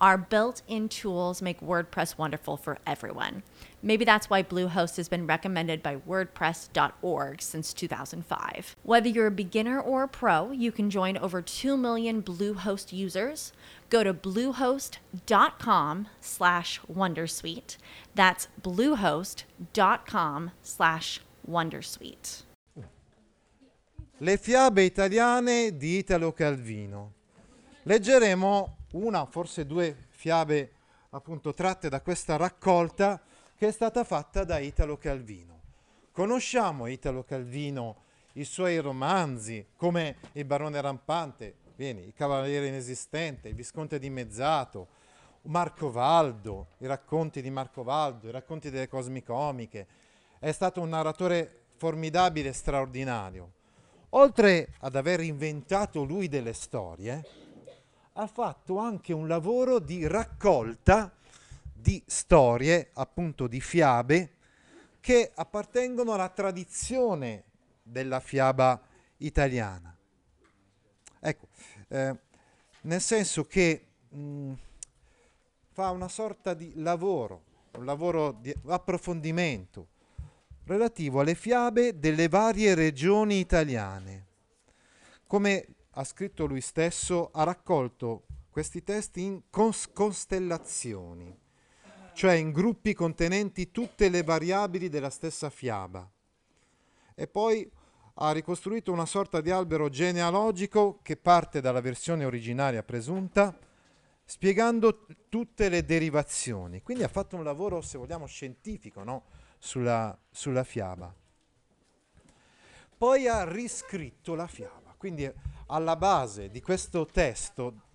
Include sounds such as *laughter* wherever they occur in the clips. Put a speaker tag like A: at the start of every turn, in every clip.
A: Our built in tools make WordPress wonderful for everyone. Maybe that's why Bluehost has been recommended by WordPress.org since 2005. Whether you're a beginner or a pro, you can join over 2 million Bluehost users. Go to bluehost.com slash Wondersuite. That's bluehost.com slash Wondersuite.
B: Le fiabe italiane di Italo Calvino. Leggeremo una, forse due fiabe appunto tratte da questa raccolta che è stata fatta da Italo Calvino. Conosciamo Italo Calvino, i suoi romanzi come Il barone rampante, vieni, Il cavaliere inesistente, Il visconte dimezzato, Marco Valdo, i racconti di Marco Valdo, i racconti delle cosmicomiche. È stato un narratore formidabile e straordinario. Oltre ad aver inventato lui delle storie, ha fatto anche un lavoro di raccolta di storie, appunto di fiabe, che appartengono alla tradizione della fiaba italiana. Ecco, eh, nel senso che mh, fa una sorta di lavoro, un lavoro di approfondimento relativo alle fiabe delle varie regioni italiane. Come ha scritto lui stesso, ha raccolto questi testi in cons- costellazioni, cioè in gruppi contenenti tutte le variabili della stessa fiaba. E poi ha ricostruito una sorta di albero genealogico che parte dalla versione originaria presunta, spiegando tutte le derivazioni. Quindi ha fatto un lavoro, se vogliamo, scientifico no? sulla, sulla fiaba. Poi ha riscritto la fiaba. Quindi alla base di questo testo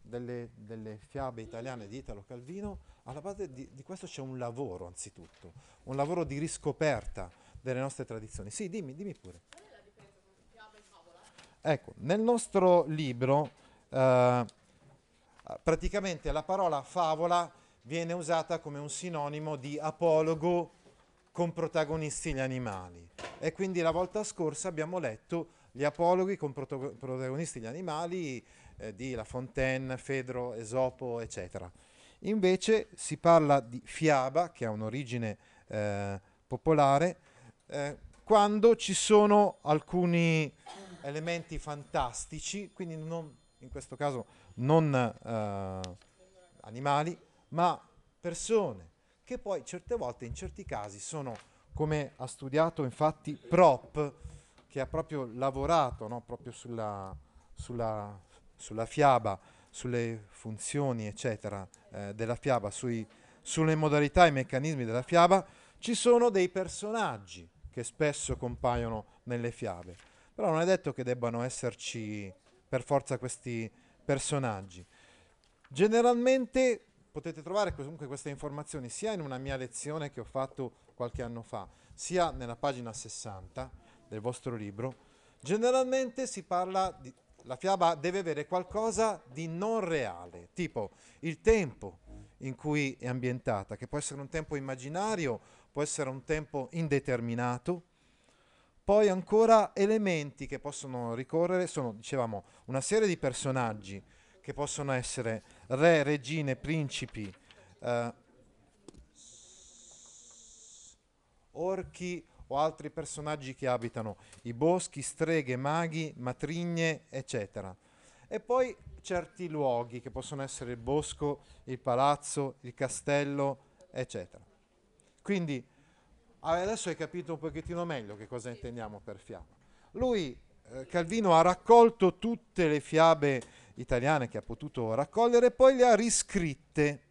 B: delle, delle fiabe italiane di Italo Calvino, alla base di, di, questo c'è un lavoro anzitutto, un lavoro di riscoperta delle nostre tradizioni. Sì, dimmi, dimmi pure. Ecco, nel nostro libro eh, praticamente la parola favola viene usata come un sinonimo di apologo con protagonisti gli animali. E quindi la volta scorsa abbiamo letto gli apologhi con proto- protagonisti gli animali eh, di La Fontaine, Fedro, Esopo, eccetera. Invece si parla di fiaba, che ha un'origine eh, popolare, eh, quando ci sono alcuni elementi fantastici, quindi non, in questo caso non eh, animali, ma persone, che poi certe volte in certi casi sono, come ha studiato infatti Prop, che ha proprio lavorato no, proprio sulla, sulla, sulla, fiaba, sulle funzioni, eccetera, eh, della fiaba, sui, sulle modalità e meccanismi della fiaba, ci sono dei personaggi che spesso compaiono nelle fiabe. Però non è detto che debbano esserci per forza questi personaggi. Generalmente potete trovare comunque queste informazioni sia in una mia lezione che ho fatto qualche anno fa, sia nella pagina 60 del vostro libro, generalmente si parla di... La fiaba deve avere qualcosa di non reale, tipo il tempo in cui è ambientata, che può essere un tempo immaginario, può essere un tempo indeterminato. Poi ancora elementi che possono ricorrere sono, dicevamo, una serie di personaggi che possono essere re, regine, principi, eh, orchi o altri personaggi che abitano i boschi, streghe, maghi, matrigne, eccetera. E poi certi luoghi che possono essere il bosco, il palazzo, il castello, eccetera. Quindi adesso hai capito un pochettino meglio che cosa intendiamo per fiaba. Lui, eh, Calvino, ha raccolto tutte le fiabe italiane che ha potuto raccogliere e poi le ha riscritte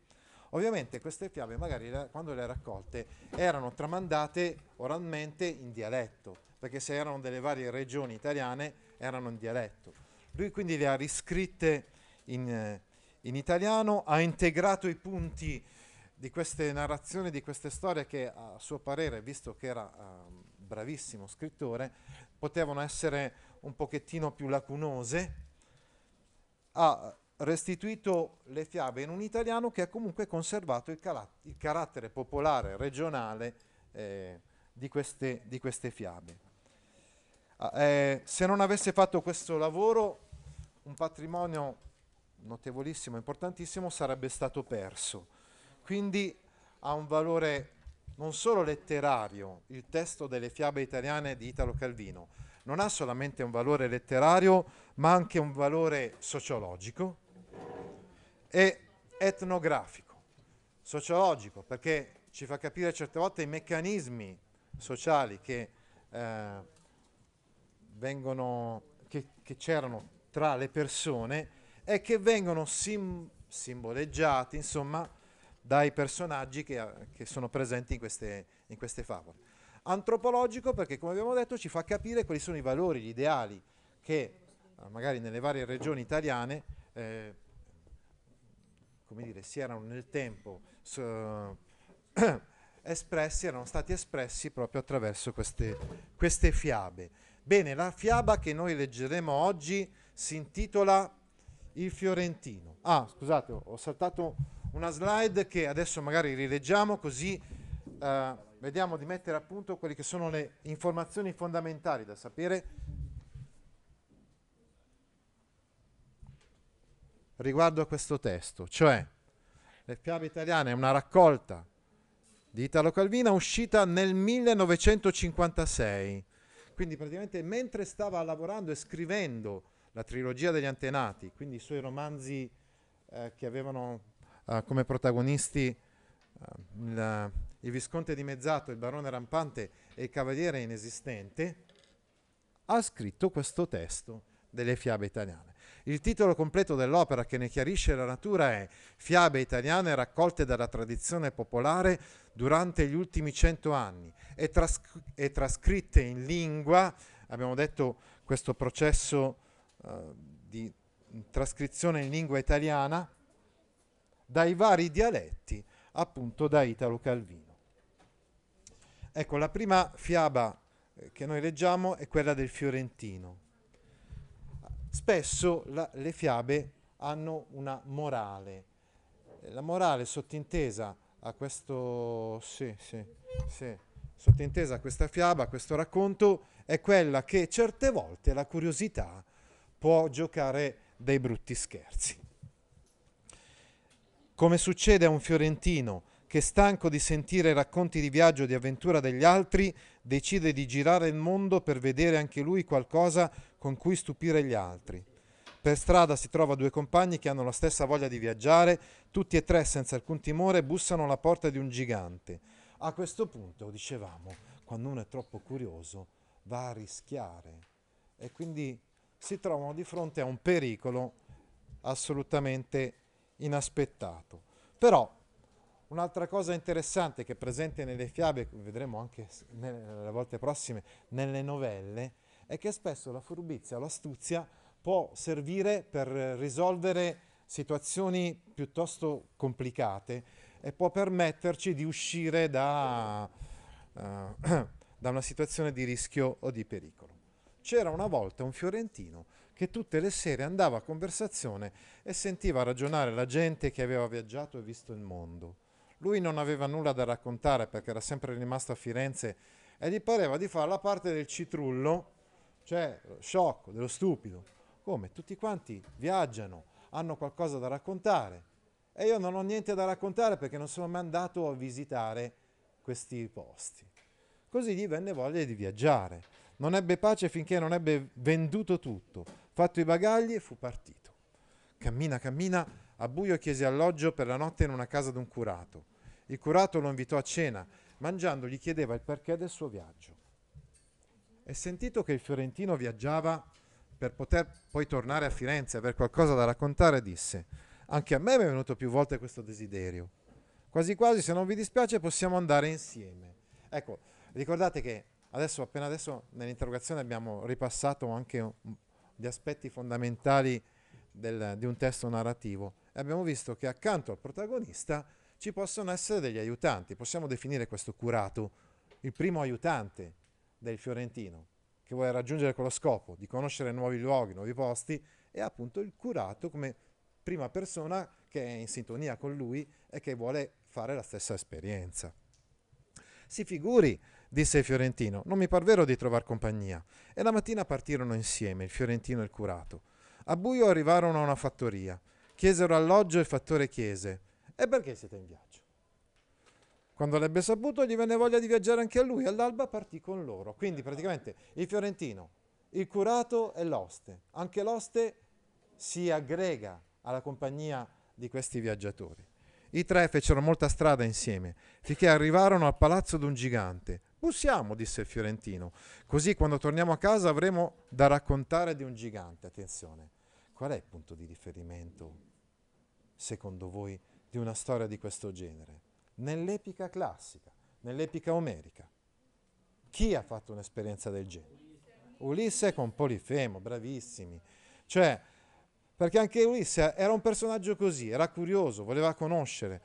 B: Ovviamente queste fiabe, magari quando le raccolte, erano tramandate oralmente in dialetto, perché se erano delle varie regioni italiane erano in dialetto. Lui quindi le ha riscritte in, eh, in italiano, ha integrato i punti di queste narrazioni, di queste storie che a suo parere, visto che era uh, bravissimo scrittore, potevano essere un pochettino più lacunose, ha restituito le fiabe in un italiano che ha comunque conservato il, cala- il carattere popolare, regionale eh, di, queste, di, queste, fiabe. Ah, eh, se non avesse fatto questo lavoro, un patrimonio notevolissimo, importantissimo, sarebbe stato perso. Quindi ha un valore non solo letterario, il testo delle fiabe italiane di Italo Calvino, non ha solamente un valore letterario, ma anche un valore sociologico, e etnografico, sociologico, perché ci fa capire certe volte i meccanismi sociali che, eh, vengono, che, che, c'erano tra le persone e che vengono sim- simboleggiati, insomma, dai personaggi che, che sono presenti in queste, in queste favole. Antropologico perché, come abbiamo detto, ci fa capire quali sono i valori, gli ideali che eh, magari nelle varie regioni italiane eh, come dire, si erano nel tempo *clears throat* espressi, erano stati espressi proprio attraverso queste, queste fiabe. Bene, la fiaba che noi leggeremo oggi si intitola Il Fiorentino. Ah, scusate, ho saltato una slide che adesso magari rileggiamo così eh, vediamo di mettere a punto quelle che sono le informazioni fondamentali da sapere riguardo a questo testo, cioè Le fiabe italiane è una raccolta di Italo Calvino uscita nel 1956. Quindi praticamente mentre stava lavorando e scrivendo la trilogia degli antenati, quindi i suoi romanzi eh, che avevano uh, come protagonisti uh, il, il, Visconte di Mezzato, il Barone Rampante e il Cavaliere Inesistente, ha scritto questo testo delle fiabe italiane. Il titolo completo dell'opera che ne chiarisce la natura è Fiabe italiane raccolte dalla tradizione popolare durante gli ultimi cento anni e, tras- trascritte in lingua, abbiamo detto questo processo uh, di trascrizione in lingua italiana, dai vari dialetti, appunto da Italo Calvino. Ecco, la prima fiaba eh, che noi leggiamo è quella del Fiorentino. Spesso la, le fiabe hanno una morale. La morale sottintesa a questo, sì, sì, sì, sottintesa a questa fiaba, a questo racconto, è quella che certe volte la curiosità può giocare dei brutti scherzi. Come succede a un fiorentino che stanco di sentire racconti di viaggio e di avventura degli altri, decide di girare il mondo per vedere anche lui qualcosa con cui stupire gli altri. Per strada si trova due compagni che hanno la stessa voglia di viaggiare, tutti e tre senza alcun timore bussano alla porta di un gigante. A questo punto, dicevamo, quando uno è troppo curioso, va a rischiare e quindi si trovano di fronte a un pericolo assolutamente inaspettato. Però un'altra cosa interessante che è presente nelle fiabe, vedremo anche nelle volte prossime, nelle novelle, è che spesso la furbizia, l'astuzia può servire per risolvere situazioni piuttosto complicate e può permetterci di uscire da, uh, *clears throat* da una situazione di rischio o di pericolo. C'era una volta un fiorentino che tutte le sere andava a conversazione e sentiva ragionare la gente che aveva viaggiato e visto il mondo. Lui non aveva nulla da raccontare perché era sempre rimasto a Firenze e gli pareva di fare la parte del citrullo, cioè sciocco, dello stupido. Come? Tutti quanti viaggiano, hanno qualcosa da raccontare e io non ho niente da raccontare perché non sono mai andato a visitare questi posti. Così gli venne voglia di viaggiare. Non ebbe pace finché non ebbe venduto tutto, fatto i bagagli e fu partito. Cammina, cammina, a buio chiese alloggio per la notte in una casa d'un curato. Il curato lo invitò a cena, mangiando gli chiedeva il perché del suo viaggio. E sentito che il fiorentino viaggiava per poter poi tornare a Firenze e aver qualcosa da raccontare, disse, anche a me è venuto più volte questo desiderio. Quasi quasi, se non vi dispiace, possiamo andare insieme. Ecco, ricordate che adesso, appena adesso, nell'interrogazione abbiamo ripassato anche gli aspetti fondamentali del, di un testo narrativo e abbiamo visto che accanto al protagonista ci possono essere degli aiutanti. Possiamo definire questo curato il primo aiutante del fiorentino che vuole raggiungere quello scopo di conoscere nuovi luoghi, nuovi posti, è appunto il curato come prima persona che è in sintonia con lui e che vuole fare la stessa esperienza. Si figuri, disse il fiorentino, non mi par vero di trovar compagnia. E la mattina partirono insieme, il fiorentino e il curato. A buio arrivarono a una fattoria. Chiesero alloggio e il fattore chiese: E perché siete in viaggio? Quando l'ebbe saputo, gli venne voglia di viaggiare anche a lui. All'alba partì con loro. Quindi, praticamente, il fiorentino, il curato e l'oste. Anche l'oste si aggrega alla compagnia di questi viaggiatori. I tre fecero molta strada insieme, finché arrivarono al palazzo d'un gigante. Bussiamo, disse il fiorentino, così quando torniamo a casa avremo da raccontare di un gigante. Attenzione, Qual è il punto di riferimento, secondo voi, di una storia di questo genere? Nell'epica classica, nell'epica omerica. Chi ha fatto un'esperienza del genere? Ulisse con Polifemo, bravissimi. Cioè, perché anche Ulisse era un personaggio così, era curioso, voleva conoscere,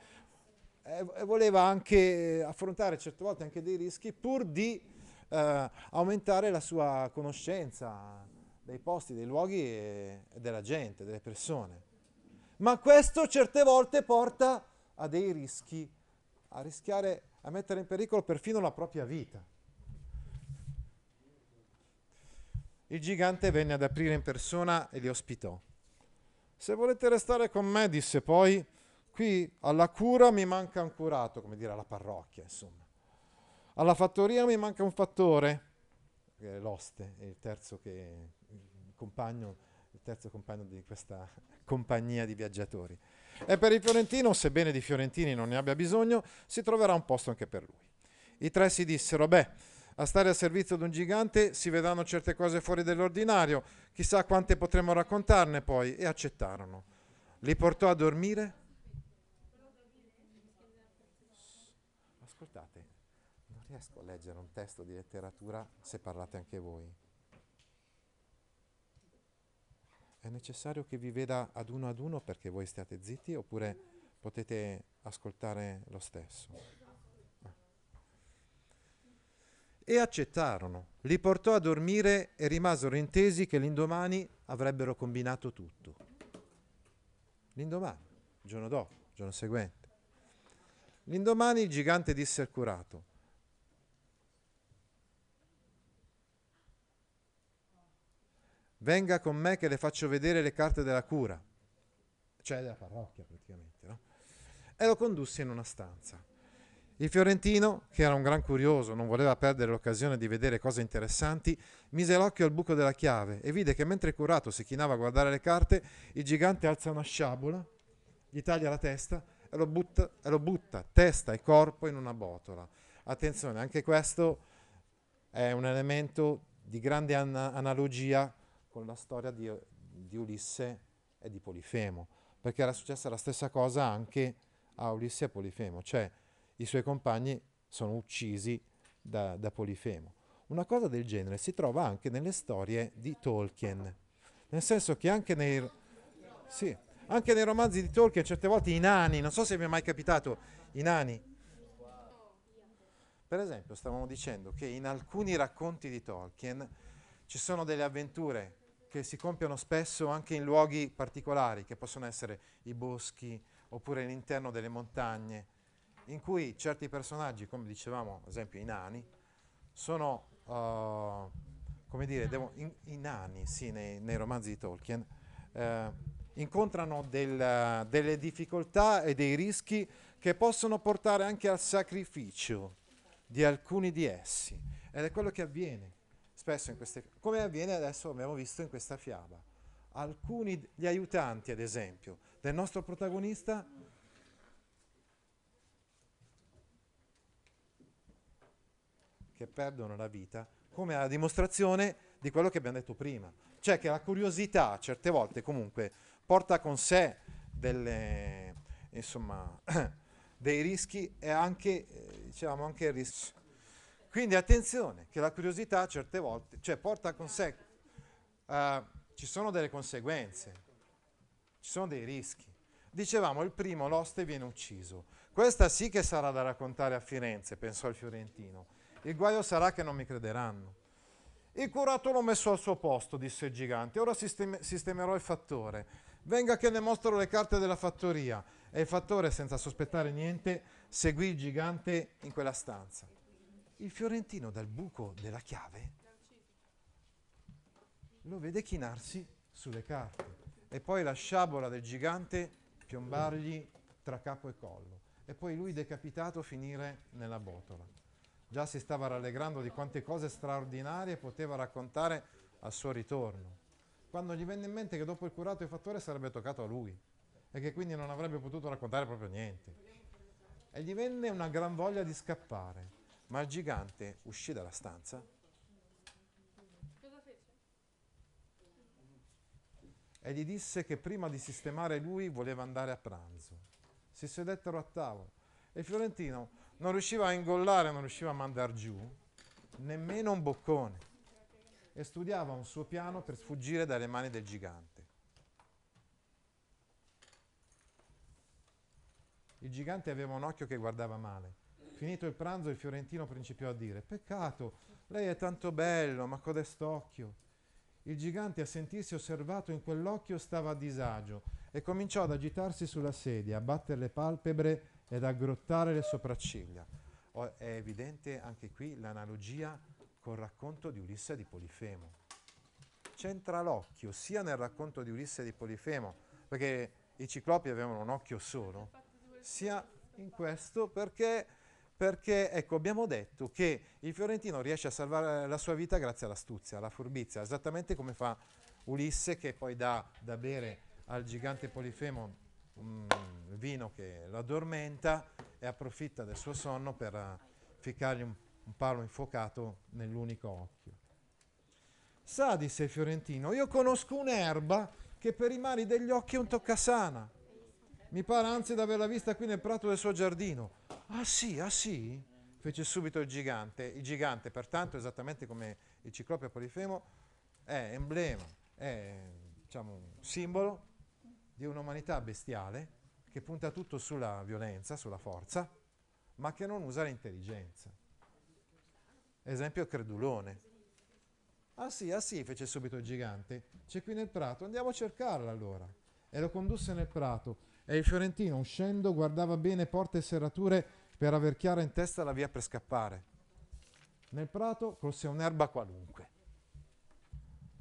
B: e voleva anche affrontare certe volte anche dei rischi pur di eh, aumentare la sua conoscenza, dei posti, dei luoghi e, della gente, delle persone. Ma questo certe volte porta a dei rischi, a rischiare, a mettere in pericolo perfino la propria vita. Il gigante venne ad aprire in persona e li ospitò. Se volete restare con me, disse poi, qui alla cura mi manca un curato, come dire alla parrocchia, insomma. Alla fattoria mi manca un fattore, l'oste, è il terzo che compagno, il terzo compagno di questa *laughs* compagnia di viaggiatori. E per il fiorentino, sebbene di fiorentini non ne abbia bisogno, si troverà un posto anche per lui. I tre si dissero, beh, a stare al servizio di un gigante si vedranno certe cose fuori dell'ordinario, chissà quante potremo raccontarne poi, e accettarono. Li portò a dormire. Ascoltate, non riesco a leggere un testo di letteratura se parlate anche voi. È necessario che vi veda ad uno ad uno perché voi stiate zitti oppure potete ascoltare lo stesso? E accettarono, li portò a dormire e rimasero intesi che l'indomani avrebbero combinato tutto. L'indomani, il giorno dopo, il giorno seguente. L'indomani il gigante disse al curato, venga con me che le faccio vedere le carte della cura, cioè della parrocchia praticamente, no? E lo condusse in una stanza. Il fiorentino, che era un gran curioso, non voleva perdere l'occasione di vedere cose interessanti, mise l'occhio al buco della chiave e vide che mentre il curato si chinava a guardare le carte, il gigante alza una sciabola, gli taglia la testa e lo butta, e lo butta testa e corpo in una botola. Attenzione, anche questo è un elemento di grande an- analogia con la storia di, di Ulisse e di Polifemo, perché era successa la stessa cosa anche a Ulisse e Polifemo, cioè i suoi compagni sono uccisi da, da Polifemo. Una cosa del genere si trova anche nelle storie di Tolkien, nel senso che anche nei, sì, anche nei romanzi di Tolkien certe volte i nani, non so se vi è mai capitato, i nani. Per esempio, stavamo dicendo che in alcuni racconti di Tolkien ci sono delle avventure che si compiono spesso anche in luoghi particolari, che possono essere i boschi oppure l'interno delle montagne, in cui certi personaggi, come dicevamo, ad esempio i nani, sono, uh, come dire, devo, in, i nani, sì, nei, nei, romanzi di Tolkien, uh, incontrano del, delle difficoltà e dei rischi che possono portare anche al sacrificio di alcuni di essi. Ed è quello che avviene spesso in queste come avviene adesso abbiamo visto in questa fiaba. Alcuni gli aiutanti, ad esempio, del nostro protagonista che perdono la vita, come a dimostrazione di quello che abbiamo detto prima, cioè che la curiosità certe volte comunque porta con sé delle, insomma, *clears throat* dei rischi e anche, eh, diciamo, anche il rischio. Quindi attenzione, che la curiosità certe volte, cioè porta con sé, uh, ci sono delle conseguenze, ci sono dei rischi. Dicevamo, il primo, l'oste viene ucciso. Questa sì che sarà da raccontare a Firenze, pensò il fiorentino. Il guaio sarà che non mi crederanno. Il curato l'ho messo al suo posto, disse il gigante. Ora sistem- sistemerò il fattore. Venga che ne mostro le carte della fattoria. E il fattore, senza sospettare niente, seguì il gigante in quella stanza. Il fiorentino dal buco della chiave lo vede chinarsi sulle carte e poi la sciabola del gigante piombargli tra capo e collo e poi lui decapitato finire nella botola. Già si stava rallegrando di quante cose straordinarie poteva raccontare al suo ritorno, quando gli venne in mente che dopo il curato e fattore sarebbe toccato a lui e che quindi non avrebbe potuto raccontare proprio niente. E gli venne una gran voglia di scappare, ma il gigante uscì dalla stanza e gli disse che prima di sistemare lui voleva andare a pranzo si sedettero a tavola e Fiorentino non riusciva a ingollare, non riusciva a mandare giù nemmeno un boccone e studiava un suo piano per sfuggire dalle mani del gigante. Il gigante aveva un occhio che guardava male. Finito il pranzo, il fiorentino principiò a dire: Peccato, lei è tanto bello, ma codest'occhio. Il gigante, a sentirsi osservato in quell'occhio, stava a disagio e cominciò ad agitarsi sulla sedia, a battere le palpebre ed a grottare le sopracciglia. È evidente anche qui l'analogia col racconto di Ulisse di Polifemo. C'entra l'occhio sia nel racconto di Ulisse di Polifemo, perché i ciclopi avevano un occhio solo, sia in questo perché, perché ecco, abbiamo detto che il fiorentino riesce a salvare la sua vita grazie all'astuzia, alla furbizia, esattamente come fa Ulisse che poi dà da bere al gigante Polifemo un vino che lo addormenta e approfitta del suo sonno per uh, ficcargli un, un palo infuocato nell'unico occhio. Sa, disse il fiorentino, io conosco un'erba che per i mali degli occhi è un toccasana. Mi pare anzi di averla vista qui nel prato del suo giardino. Ah sì, ah sì? fece subito il gigante. Il gigante, pertanto, esattamente come il ciclope Polifemo, è emblema, è diciamo, un simbolo di un'umanità bestiale che punta tutto sulla violenza, sulla forza, ma che non usa l'intelligenza. Esempio credulone. Ah sì, ah sì, fece subito il gigante, c'è qui nel prato, andiamo a cercarla allora. E lo condusse nel prato e il fiorentino, uscendo, guardava bene porte e serrature per aver chiara in testa la via per scappare. Nel prato colse un'erba qualunque.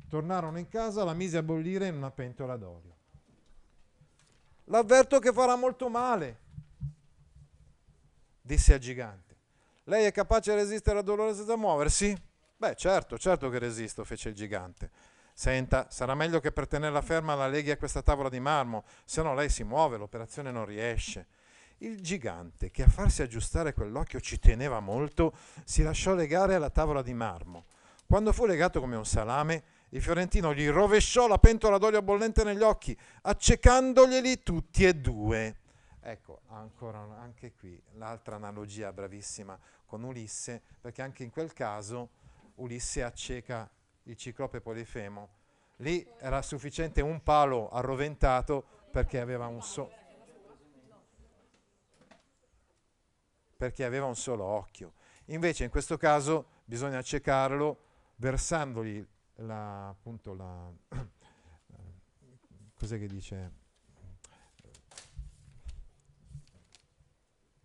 B: Tornarono in casa, la mise a bollire in una pentola d'olio. L'avverto che farà molto male, disse al gigante. Lei è capace di resistere al dolore senza muoversi? Beh, certo, certo che resisto, fece il gigante. Senta, sarà meglio che per tenerla ferma la leghi a questa tavola di marmo, se no lei si muove, l'operazione non riesce. Il gigante, che a farsi aggiustare quell'occhio ci teneva molto, si lasciò legare alla tavola di marmo. Quando fu legato come un salame, il fiorentino gli rovesciò la pentola d'olio bollente negli occhi, accecandoglieli tutti e due. Ecco, ancora anche qui l'altra analogia bravissima con Ulisse, perché anche in quel caso Ulisse acceca il ciclope Polifemo. Lì era sufficiente un palo arroventato perché aveva un, so- perché aveva un solo occhio. Invece in questo caso bisogna accecarlo versandogli la, appunto la, *coughs* cos'è che dice?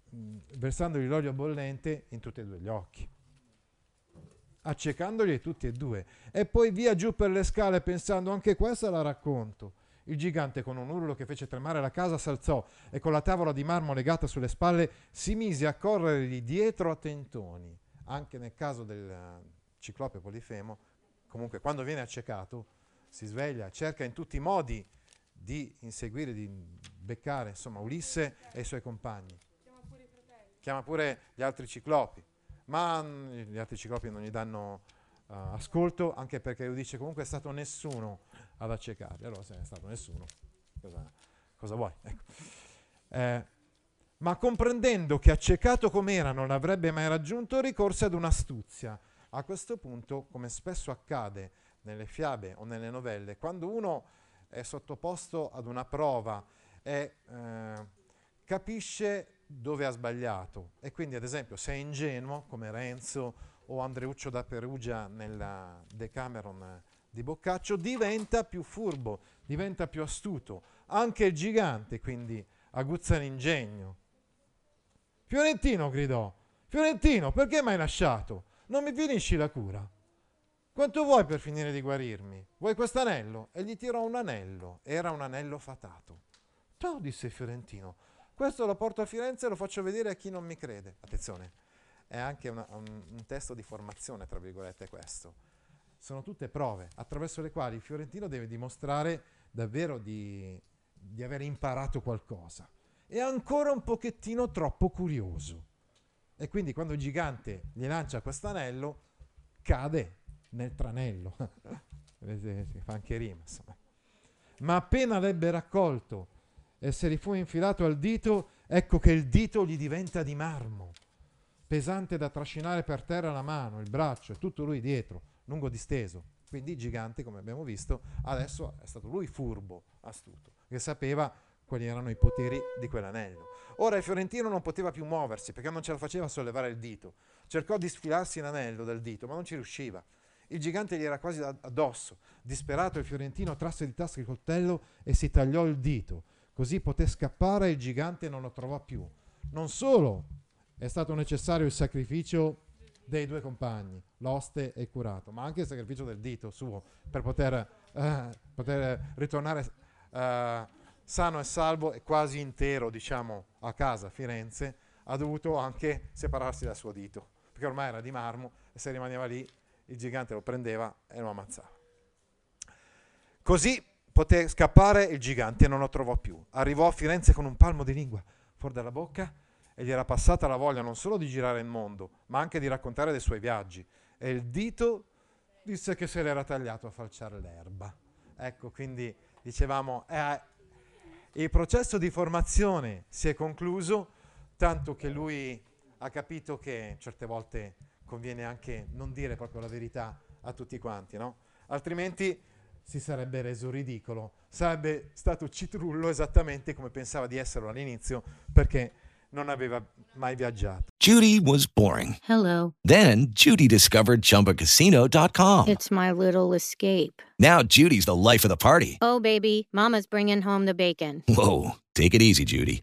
B: Versandogli l'olio bollente in tutti e due gli occhi, accecandoli tutti e due, e poi via giù per le scale pensando anche questa la racconto. Il gigante, con un urlo che fece tremare la casa, s'alzò e con la tavola di marmo legata sulle spalle si mise a corrergli dietro a tentoni. Anche nel caso del ciclope Polifemo comunque quando viene accecato si sveglia, cerca in tutti i modi di inseguire, di beccare insomma, Ulisse e i suoi compagni. Pure. Chiama pure gli altri ciclopi, ma mm, gli altri ciclopi non gli danno uh, ascolto anche perché lui dice comunque è stato nessuno ad accecarli. Allora se è stato nessuno, cosa, cosa vuoi? Ecco. Eh, ma comprendendo che accecato com'era non avrebbe mai raggiunto, ricorse ad un'astuzia. A questo punto, come spesso accade nelle fiabe o nelle novelle, quando uno è sottoposto ad una prova e eh, capisce dove ha sbagliato e quindi ad esempio se è ingenuo come Renzo o Andreuccio da Perugia nella Decameron di Boccaccio diventa più furbo, diventa più astuto. Anche il gigante quindi aguzza l'ingegno. Fiorentino gridò, Fiorentino perché mi hai lasciato? Non mi finisci la cura? Quanto vuoi per finire di guarirmi? Vuoi quest'anello? E gli tirò un anello. Era un anello fatato. Ciao, disse Fiorentino. Questo lo porto a Firenze e lo faccio vedere a chi non mi crede. Attenzione, è anche una, un, un testo di formazione, tra virgolette, questo. Sono tutte prove attraverso le quali il Fiorentino deve dimostrare davvero di, di aver imparato qualcosa. È ancora un pochettino troppo curioso. E quindi quando il gigante gli lancia questo anello, cade nel tranello. *laughs* si fa anche rima, insomma. Ma appena l'ebbe raccolto e se li fu infilato al dito, ecco che il dito gli diventa di marmo, pesante da trascinare per terra la mano, il braccio e tutto lui dietro, lungo disteso. Quindi il gigante, come abbiamo visto, adesso è stato lui furbo, astuto, che sapeva quali erano i poteri di quell'anello. Ora il fiorentino non poteva più muoversi perché non ce la faceva sollevare il dito. Cercò di sfilarsi l'anello del dito, ma non ci riusciva. Il gigante gli era quasi addosso. Disperato, il fiorentino trasse di tasca il coltello e si tagliò il dito. Così poté scappare e il gigante non lo trovò più. Non solo è stato necessario il sacrificio dei due compagni, l'oste e il curato, ma anche il sacrificio del dito suo per poter, eh, poter ritornare eh, sano e salvo e quasi intero, diciamo, a casa a Firenze, ha dovuto anche separarsi dal suo dito, perché ormai era di marmo e se rimaneva lì il gigante lo prendeva e lo ammazzava. Così Poté scappare il gigante e non lo trovò più. Arrivò a Firenze con un palmo di lingua fuori dalla bocca e gli era passata la voglia non solo di girare il mondo, ma anche di raccontare dei suoi viaggi. E il dito disse che se l'era tagliato a falciare l'erba. Ecco, quindi dicevamo, eh, il processo di formazione si è concluso, tanto che lui ha capito che certe volte conviene anche non dire proprio la verità a tutti quanti, no? Altrimenti si sarebbe reso ridicolo, sarebbe stato citrullo esattamente come pensava di esserlo all'inizio perché non aveva mai viaggiato.
C: Judy was boring.
D: Hello.
C: Then Judy discovered chumbacasino.com.
D: It's my little escape.
C: Now Judy's the life of the party.
D: Oh baby, mama's bringing home the bacon.
C: Whoa, take it easy Judy.